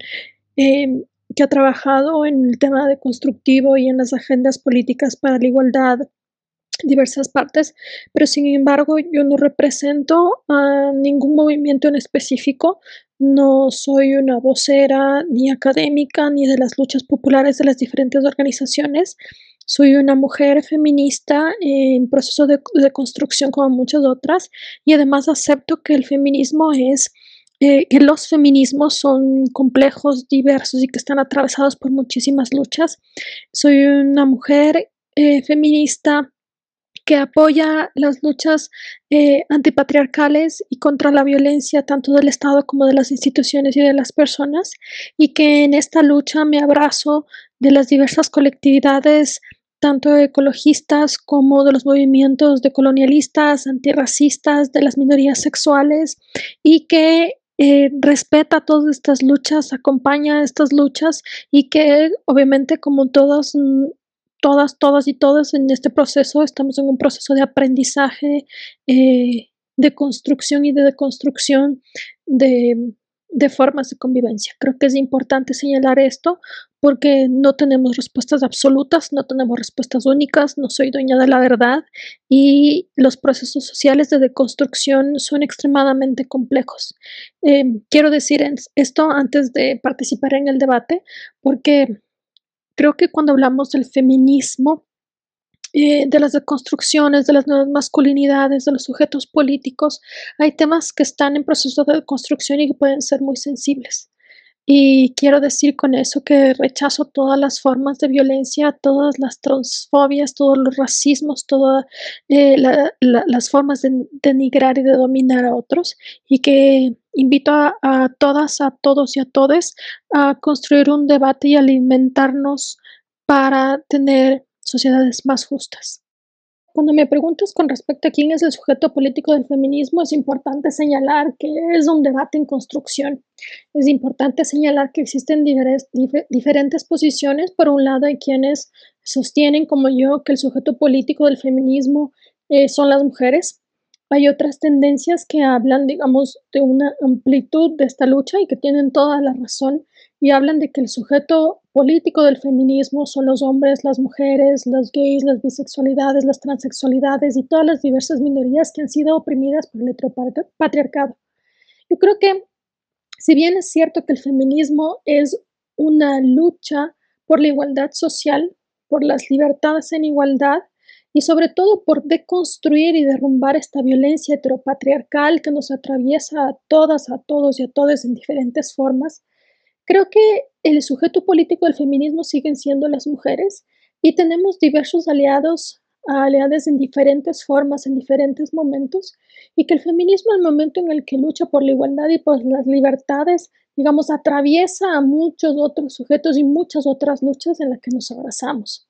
Speaker 12: em, que ha trabajado en el tema de constructivo y en las agendas políticas para la igualdad diversas partes, pero sin embargo yo no represento a ningún movimiento en específico, no soy una vocera ni académica ni de las luchas populares de las diferentes organizaciones. Soy una mujer feminista en proceso de, construcción como muchas otras y además acepto que el feminismo es, eh, que los feminismos son complejos, diversos y que están atravesados por muchísimas luchas. Soy una mujer eh, feminista que apoya las luchas eh, antipatriarcales y contra la violencia tanto del Estado como de las instituciones y de las personas, y que en esta lucha me abrazo de las diversas colectividades, tanto ecologistas como de los movimientos de colonialistas, antirracistas, de las minorías sexuales, y que eh, respeta todas estas luchas, acompaña estas luchas y que obviamente como todos mm, todas, todas y todas en este proceso estamos en un proceso de aprendizaje, eh, de construcción y de deconstrucción de, formas de convivencia. Creo que es importante señalar esto porque no tenemos respuestas absolutas, no tenemos respuestas únicas, no soy dueña de la verdad y los procesos sociales de deconstrucción son extremadamente complejos. Eh, quiero decir esto antes de participar en el debate porque creo que cuando hablamos del feminismo, eh, de las deconstrucciones, de las nuevas masculinidades, de los sujetos políticos, hay temas que están en proceso de construcción y que pueden ser muy sensibles. Y quiero decir con eso que rechazo todas las formas de violencia, todas las transfobias, todos los racismos, todas eh, las formas de denigrar y de dominar a otros y que invito a, a todas, a todos y a todes a construir un debate y alimentarnos para tener sociedades más justas. Cuando me preguntas con respecto a quién es el sujeto político del feminismo, es importante señalar que es un debate en construcción. Es importante señalar que existen diferentes posiciones. Por un lado, hay quienes sostienen, como yo, que el sujeto político del feminismo eh, son las mujeres. Hay otras tendencias que hablan, digamos, de una amplitud de esta lucha y que tienen toda la razón y hablan de que el sujeto político del feminismo son los hombres, las mujeres, los gays, las bisexualidades, las transexualidades y todas las diversas minorías que han sido oprimidas por el heteropatriarcado. Yo creo que si bien es cierto que el feminismo es una lucha por la igualdad social, por las libertades en igualdad y sobre todo por deconstruir y derrumbar esta violencia heteropatriarcal que nos atraviesa a todas, a todos y a todas en diferentes formas, Creo que el sujeto político del feminismo siguen siendo las mujeres y tenemos diversos aliados, aliadas en diferentes formas, en diferentes momentos, y que el feminismo, el momento en el que lucha por la igualdad y por las libertades, digamos, atraviesa a muchos otros sujetos y muchas otras luchas en las que nos abrazamos.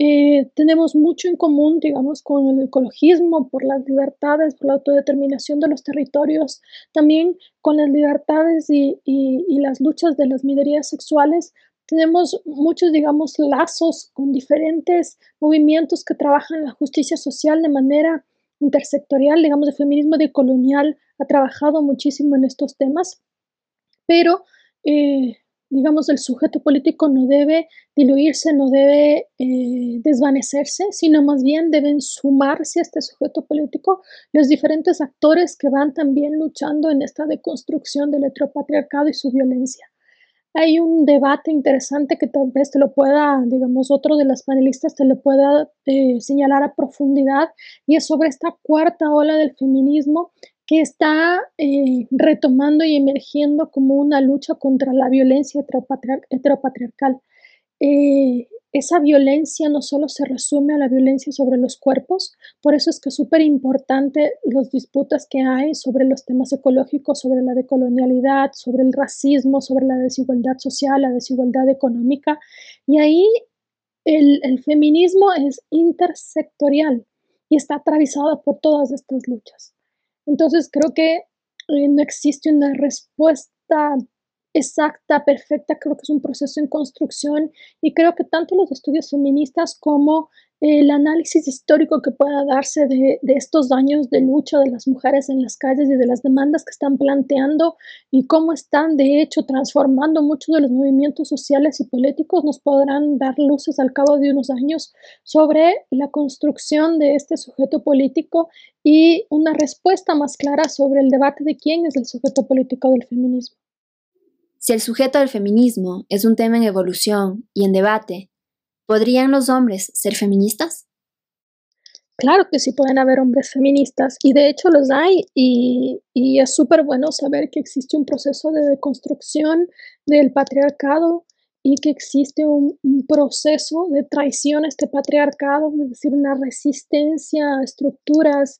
Speaker 12: Eh, tenemos mucho en común, digamos, con el ecologismo, por las libertades, por la autodeterminación de los territorios, también con las libertades y, y, las luchas de las minorías sexuales. Tenemos muchos, digamos, lazos con diferentes movimientos que trabajan la justicia social de manera intersectorial, digamos, el feminismo decolonial ha trabajado muchísimo en estos temas, pero eh, digamos, el sujeto político no debe diluirse, no debe eh, desvanecerse, sino más bien deben sumarse a este sujeto político los diferentes actores que van también luchando en esta deconstrucción del heteropatriarcado y su violencia. Hay un debate interesante que tal vez te lo pueda, digamos, otro de las panelistas te lo pueda eh, señalar a profundidad y es sobre esta cuarta ola del feminismo que está eh, retomando y emergiendo como una lucha contra la violencia heteropatriarcal. Eh, esa violencia no solo se resume a la violencia sobre los cuerpos, por eso es que es súper importante las disputas que hay sobre los temas ecológicos, sobre la decolonialidad, sobre el racismo, sobre la desigualdad social, la desigualdad económica. Y ahí el, el feminismo es intersectorial y está atravesado por todas estas luchas. Entonces creo que eh, no existe una respuesta exacta, perfecta, creo que es un proceso en construcción y creo que tanto los estudios feministas como el análisis histórico que pueda darse de, estos años de lucha de las mujeres en las calles y de las demandas que están planteando y cómo están de hecho transformando muchos de los movimientos sociales y políticos nos podrán dar luces al cabo de unos años sobre la construcción de este sujeto político y una respuesta más clara sobre el debate de quién es el sujeto político del feminismo.
Speaker 1: Si el sujeto del feminismo es un tema en evolución y en debate, ¿podrían los hombres ser feministas?
Speaker 12: Claro que sí pueden haber hombres feministas y de hecho los hay y, es súper bueno saber que existe un proceso de deconstrucción del patriarcado y que existe un, un, proceso de traición a este patriarcado, es decir, una resistencia a estructuras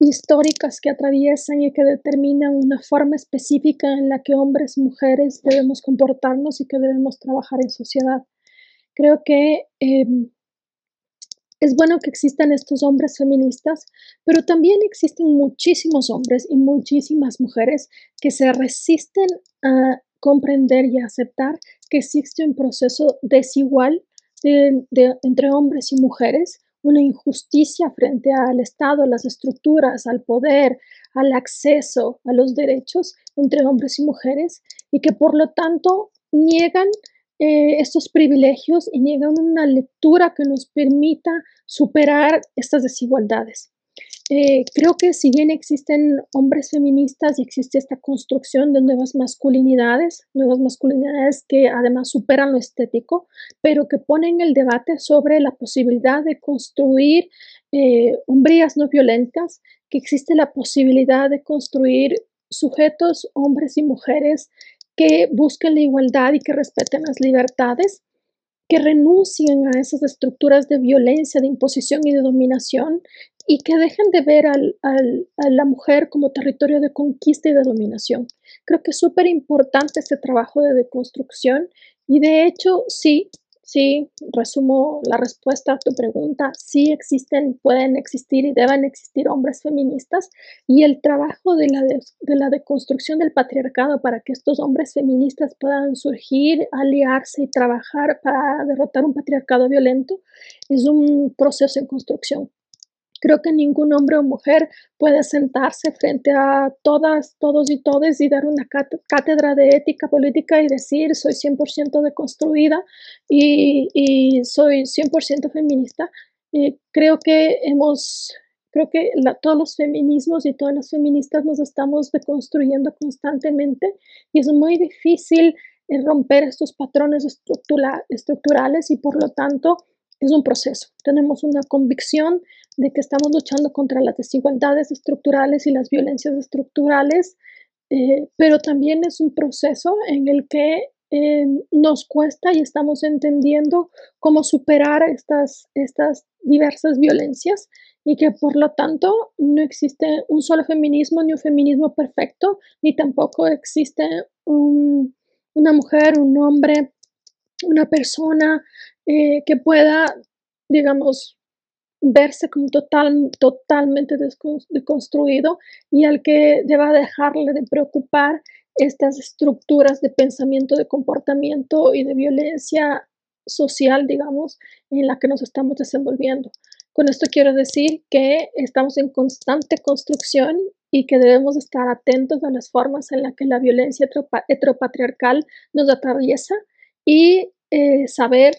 Speaker 12: históricas que atraviesan y que determinan una forma específica en la que hombres y mujeres debemos comportarnos y que debemos trabajar en sociedad. Creo que em, es bueno que existan estos hombres feministas, pero también existen muchísimos hombres y muchísimas mujeres que se resisten a comprender y aceptar que existe un proceso desigual entre hombres y mujeres una injusticia frente al Estado, las estructuras, al poder, al acceso a los derechos entre hombres y mujeres y que por lo tanto niegan eh, estos privilegios y niegan una lectura que nos permita superar estas desigualdades. Eh, creo que si bien existen hombres feministas y existe esta construcción de nuevas masculinidades, nuevas masculinidades que además superan lo estético, pero que ponen el debate sobre la posibilidad de construir eh, hombrías no violentas, que existe la posibilidad de construir sujetos, hombres y mujeres que busquen la igualdad y que respeten las libertades, que renuncien a esas estructuras de violencia, de imposición y de dominación y que dejen de ver a la mujer como territorio de conquista y de dominación. Creo que es súper importante este trabajo de deconstrucción y de hecho sí, sí, resumo la respuesta a tu pregunta, sí existen, pueden existir y deben existir hombres feministas y el trabajo de la, de, de la deconstrucción del patriarcado para que estos hombres feministas puedan surgir, aliarse y trabajar para derrotar un patriarcado violento es un proceso en construcción. Creo que ningún hombre o mujer puede sentarse frente a todas, todos y todes y dar una cátedra de ética política y decir soy 100% deconstruida y, y soy 100% feminista. creo que hemos, creo que todos los feminismos y todas las feministas nos estamos deconstruyendo constantemente y es muy difícil eh, romper estos patrones estructurales y por lo tanto es un proceso. Tenemos una convicción de que estamos luchando contra las desigualdades estructurales y las violencias estructurales, eh, pero también es un proceso en el que eh, nos cuesta y estamos entendiendo cómo superar estas, estas diversas violencias y que por lo tanto no existe un solo feminismo ni un feminismo perfecto, ni tampoco existe una mujer, un hombre, una persona eh, que pueda, digamos, verse como total, totalmente deconstruido y al que deba dejarle de preocupar estas estructuras de pensamiento, de comportamiento y de violencia social, digamos, en la que nos estamos desenvolviendo. Con esto quiero decir que estamos en constante construcción y que debemos estar atentos a las formas en las que la violencia heteropatriarcal nos atraviesa y eh, saber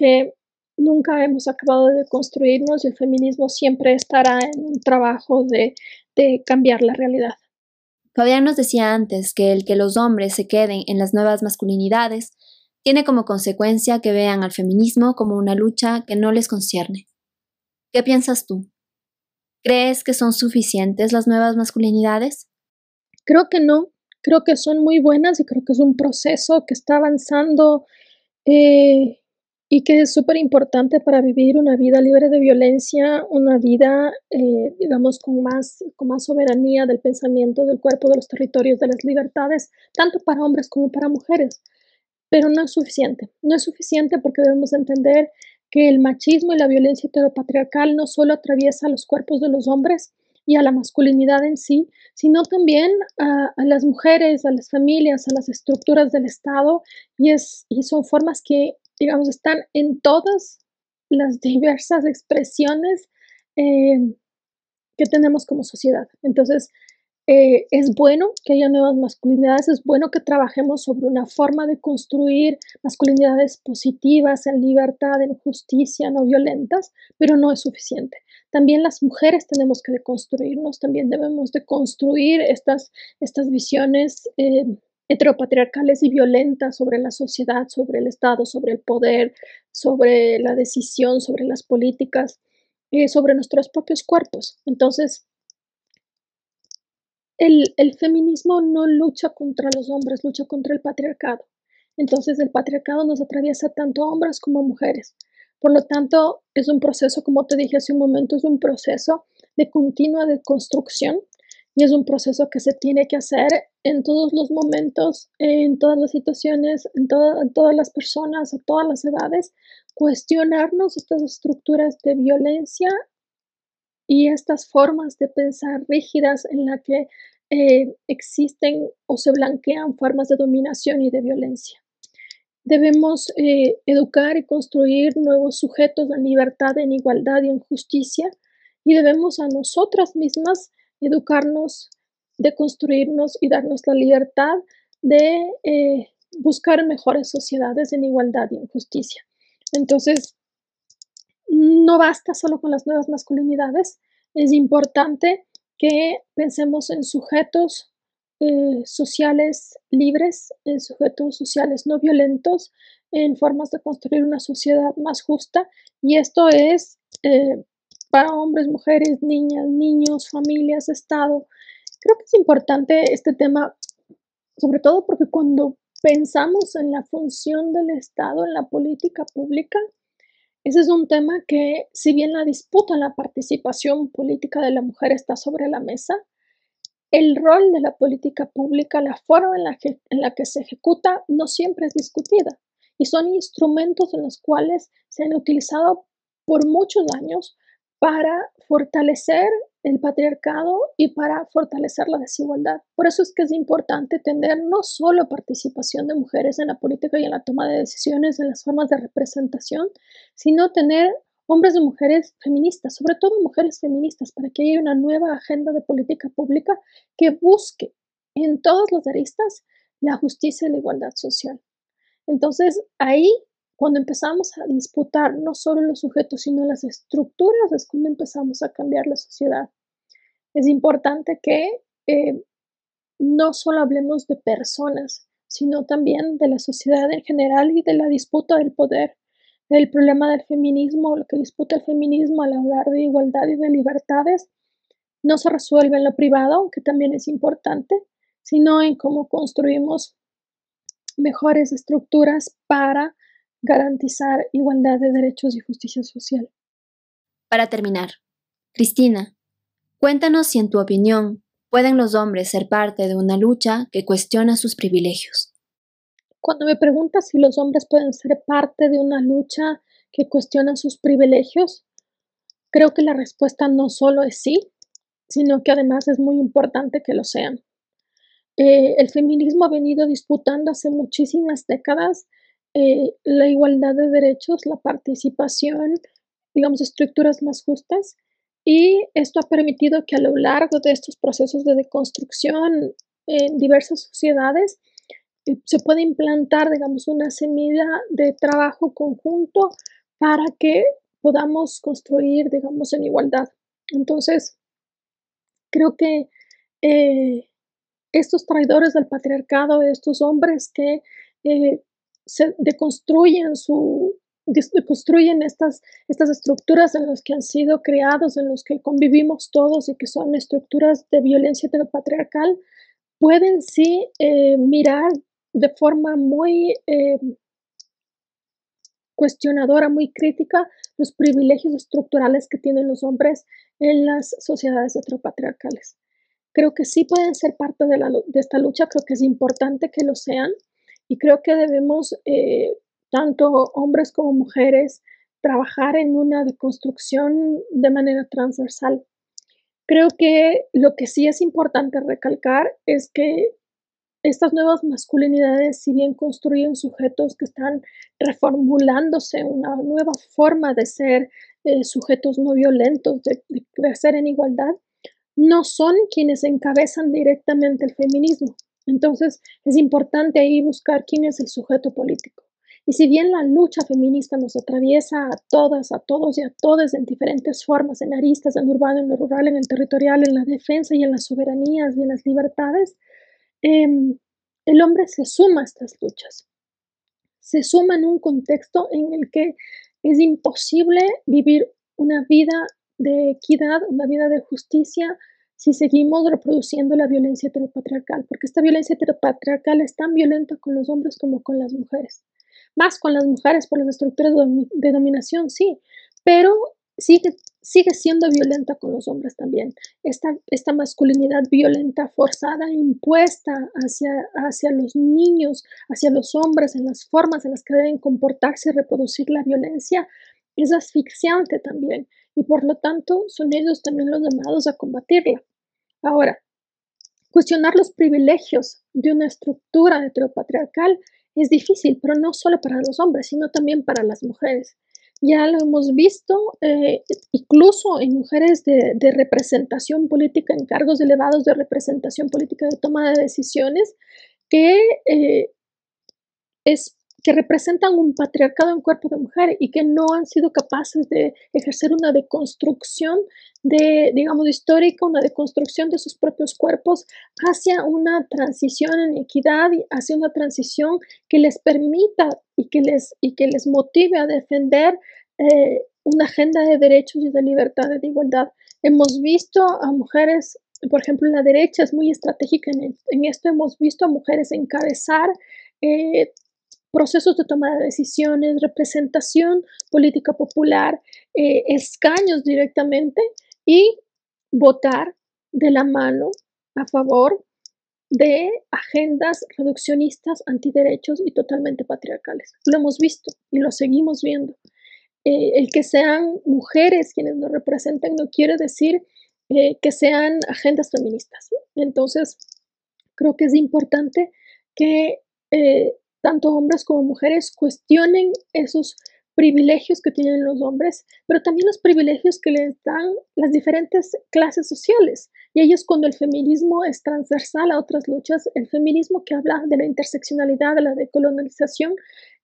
Speaker 12: que nunca hemos acabado de construirnos y el feminismo siempre estará en un trabajo de, de cambiar la realidad.
Speaker 1: Fabián nos decía antes que el que los hombres se queden en las nuevas masculinidades tiene como consecuencia que vean al feminismo como una lucha que no les concierne. ¿Qué piensas tú? ¿Crees que son suficientes las nuevas masculinidades?
Speaker 12: Creo que no, creo que son muy buenas y creo que es un proceso que está avanzando eh, y que es súper importante para vivir una vida libre de violencia, una vida, eh, digamos, con más, con más soberanía del pensamiento, del cuerpo, de los territorios, de las libertades, tanto para hombres como para mujeres. Pero no es suficiente. No es suficiente porque debemos entender que el machismo y la violencia heteropatriarcal no solo atraviesa los cuerpos de los hombres y a la masculinidad en sí, sino también a, las mujeres, a las familias, a las estructuras del Estado y, es, y son formas que digamos, están en todas las diversas expresiones eh, que tenemos como sociedad. Entonces, eh, es bueno que haya nuevas masculinidades, es bueno que trabajemos sobre una forma de construir masculinidades positivas, en libertad, en justicia, no violentas, pero no es suficiente. También las mujeres tenemos que deconstruirnos, también debemos de construir estas, estas visiones eh, heteropatriarcales y violentas sobre la sociedad, sobre el Estado, sobre el poder, sobre la decisión, sobre las políticas, eh, sobre nuestros propios cuerpos. Entonces, el, el, feminismo no lucha contra los hombres, lucha contra el patriarcado. Entonces, el patriarcado nos atraviesa tanto a hombres como a mujeres. Por lo tanto, es un proceso, como te dije hace un momento, es un proceso de continua deconstrucción y es un proceso que se tiene que hacer en todos los momentos, en todas las situaciones, en, todas las personas, a todas las edades, cuestionarnos estas estructuras de violencia y estas formas de pensar rígidas en las que eh, existen o se blanquean formas de dominación y de violencia. Debemos eh, educar y construir nuevos sujetos en libertad, en igualdad y en justicia y debemos a nosotras mismas educarnos, de construirnos y darnos la libertad de, eh, buscar mejores sociedades en igualdad y en justicia. Entonces, no basta solo con las nuevas masculinidades, es importante que pensemos en sujetos eh, sociales libres, en sujetos sociales no violentos, en formas de construir una sociedad más justa. Y esto es eh, para hombres, mujeres, niñas, niños, familias, Estado. Creo que es importante este tema, sobre todo porque cuando pensamos en la función del Estado en la política pública, ese es un tema que, si bien la disputa en la participación política de la mujer está sobre la mesa, el rol de la política pública, la forma en la que, en la que se ejecuta, no siempre es discutida. Y son instrumentos en los cuales se han utilizado por muchos años para fortalecer el patriarcado y para fortalecer la desigualdad. Por eso es que es importante tener no solo participación de mujeres en la política y en la toma de decisiones, en las formas de representación, sino tener hombres y mujeres feministas, sobre todo mujeres feministas, para que haya una nueva agenda de política pública que busque en todas las aristas la justicia y la igualdad social. Entonces, ahí cuando empezamos a disputar no solo los sujetos, sino las estructuras, es cuando empezamos a cambiar la sociedad. Es importante que eh, no solo hablemos de personas, sino también de la sociedad en general y de la disputa del poder, del problema del feminismo, lo que disputa el feminismo al hablar de igualdad y de libertades, no se resuelve en lo privado, aunque también es importante, sino en cómo construimos mejores estructuras para garantizar igualdad de derechos y justicia social.
Speaker 1: Para terminar, Cristina, cuéntanos si en tu opinión pueden los hombres ser parte de una lucha que cuestiona sus privilegios.
Speaker 12: Cuando me preguntas si los hombres pueden ser parte de una lucha que cuestiona sus privilegios, creo que la respuesta no solo es sí, sino que además es muy importante que lo sean. Eh, el feminismo ha venido disputando hace muchísimas décadas eh, la igualdad de derechos, la participación, digamos, estructuras más justas. Y esto ha permitido que a lo largo de estos procesos de deconstrucción en diversas sociedades eh, se pueda implantar, digamos, una semilla de trabajo conjunto para que podamos construir, digamos, en igualdad. Entonces, creo que eh, estos traidores del patriarcado, estos hombres que se deconstruyen su deconstruyen estas, estas estructuras en las que han sido creados, en los que convivimos todos y que son estructuras de violencia heteropatriarcal, pueden sí eh, mirar de forma muy eh, cuestionadora, muy crítica, los privilegios estructurales que tienen los hombres en las sociedades heteropatriarcales. Creo que sí pueden ser parte de, la, de esta lucha, creo que es importante que lo sean, y creo que debemos, eh, tanto hombres como mujeres, trabajar en una deconstrucción de manera transversal. Creo que lo que sí es importante recalcar es que estas nuevas masculinidades, si bien construyen sujetos que están reformulándose, una nueva forma de ser eh, sujetos no violentos, de, de crecer en igualdad, no son quienes encabezan directamente el feminismo. Entonces, es importante ahí buscar quién es el sujeto político. Y si bien la lucha feminista nos atraviesa a todas, a todos y a todas en diferentes formas, en aristas, en lo urbano, en lo rural, en el territorial, en la defensa y en las soberanías y en las libertades, em, el hombre se suma a estas luchas. Se suma en un contexto en el que es imposible vivir una vida de equidad, una vida de justicia, si seguimos reproduciendo la violencia heteropatriarcal, porque esta violencia heteropatriarcal es tan violenta con los hombres como con las mujeres. Más con las mujeres por las estructuras de dominación, sí, pero sigue, siendo violenta con los hombres también. Esta, esta masculinidad violenta, forzada, impuesta hacia, hacia los niños, hacia los hombres, en las formas en las que deben comportarse y reproducir la violencia, es asfixiante también y por lo tanto son ellos también los llamados a combatirla. Ahora, cuestionar los privilegios de una estructura heteropatriarcal es difícil, pero no solo para los hombres, sino también para las mujeres. Ya lo hemos visto eh, incluso en mujeres de, representación política, en cargos elevados de representación política, de toma de decisiones, que eh, es que representan un patriarcado en cuerpo de mujer y que no han sido capaces de ejercer una deconstrucción de, digamos, histórica, una deconstrucción de sus propios cuerpos hacia una transición en equidad hacia una transición que les permita y que les, y que les motive a defender eh, una agenda de derechos y de libertad de igualdad. Hemos visto a mujeres, por ejemplo, la derecha es muy estratégica en, en esto, hemos visto a mujeres encabezar eh, procesos de toma de decisiones, representación política popular, eh, escaños directamente y votar de la mano a favor de agendas reduccionistas, antiderechos y totalmente patriarcales. Lo hemos visto y lo seguimos viendo. Eh, el que sean mujeres quienes nos representen no quiere decir eh, que sean agendas feministas. Entonces, creo que es importante que tanto hombres como mujeres cuestionen esos privilegios que tienen los hombres, pero también los privilegios que les dan las diferentes clases sociales. Y ellos cuando el feminismo es transversal a otras luchas, el feminismo que habla de la interseccionalidad, de la decolonización,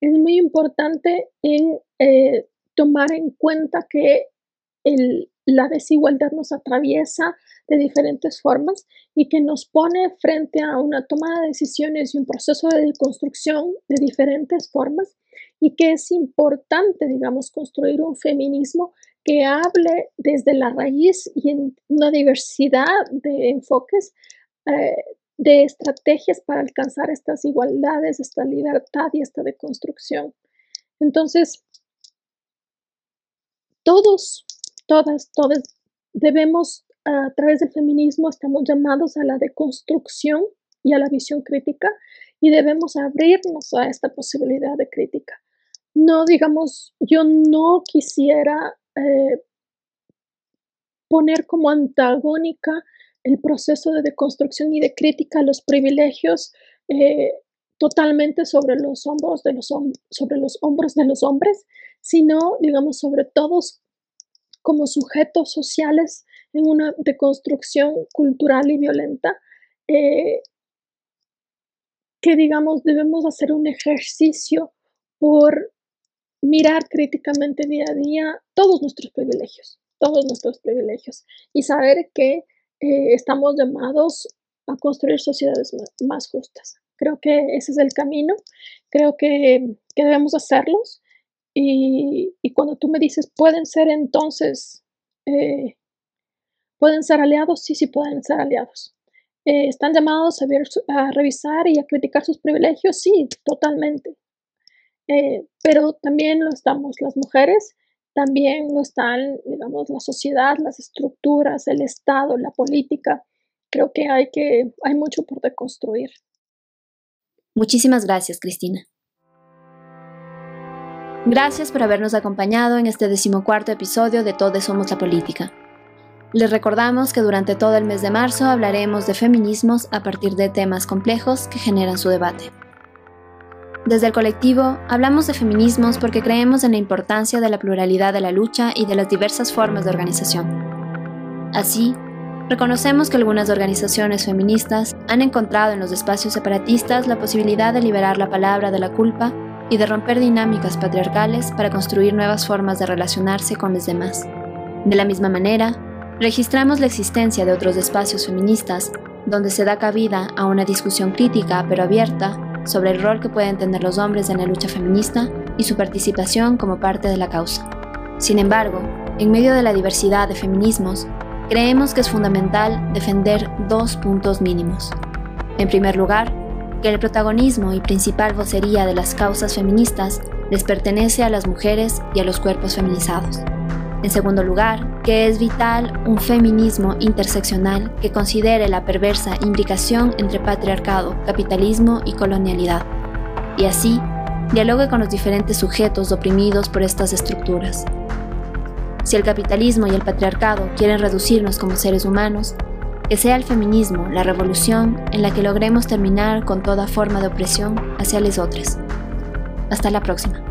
Speaker 12: es muy importante en eh, tomar en cuenta que el, la desigualdad nos atraviesa de diferentes formas y que nos pone frente a una toma de decisiones y un proceso de construcción de diferentes formas y que es importante, digamos, construir un feminismo que hable desde la raíz y en una diversidad de enfoques, eh, de estrategias para alcanzar estas igualdades, esta libertad y esta deconstrucción. Entonces, todos todas, todas debemos, a través del feminismo, estamos llamados a la deconstrucción y a la visión crítica y debemos abrirnos a esta posibilidad de crítica. No, digamos, yo no quisiera eh, poner como antagónica el proceso de deconstrucción y de crítica los privilegios eh, totalmente sobre los hombros de los sobre los hombros de los hombres, sino digamos sobre todos como sujetos sociales en una deconstrucción cultural y violenta, eh, que digamos debemos hacer un ejercicio por mirar críticamente día a día todos nuestros privilegios, todos nuestros privilegios y saber que eh, estamos llamados a construir sociedades más, justas. Creo que ese es el camino, creo que, que debemos hacerlos y, cuando tú me dices, ¿pueden ser entonces, eh, pueden ser aliados? Sí, sí pueden ser aliados. Eh, ¿Están llamados a, ver, a, revisar y a criticar sus privilegios? Sí, totalmente. Eh, pero también lo estamos las mujeres, también lo están, digamos, la sociedad, las estructuras, el Estado, la política. Creo que hay, que, hay mucho por deconstruir.
Speaker 1: Muchísimas gracias, Cristina. Gracias por habernos acompañado en este decimocuarto episodio de Todos Somos la Política. Les recordamos que durante todo el mes de marzo hablaremos de feminismos a partir de temas complejos que generan su debate. Desde el colectivo, hablamos de feminismos porque creemos en la importancia de la pluralidad de la lucha y de las diversas formas de organización. Así, reconocemos que algunas organizaciones feministas han encontrado en los espacios separatistas la posibilidad de liberar la palabra de la culpa y de romper dinámicas patriarcales para construir nuevas formas de relacionarse con los demás. De la misma manera, registramos la existencia de otros espacios feministas donde se da cabida a una discusión crítica pero abierta sobre el rol que pueden tener los hombres en la lucha feminista y su participación como parte de la causa. Sin embargo, en medio de la diversidad de feminismos, creemos que es fundamental defender dos puntos mínimos. En primer lugar, que el protagonismo y principal vocería de las causas feministas les pertenece a las mujeres y a los cuerpos feminizados. En segundo lugar, que es vital un feminismo interseccional que considere la perversa imbricación entre patriarcado, capitalismo y colonialidad, y así dialogue con los diferentes sujetos oprimidos por estas estructuras. Si el capitalismo y el patriarcado quieren reducirnos como seres humanos, que sea el feminismo la revolución en la que logremos terminar con toda forma de opresión hacia los otros. Hasta la próxima.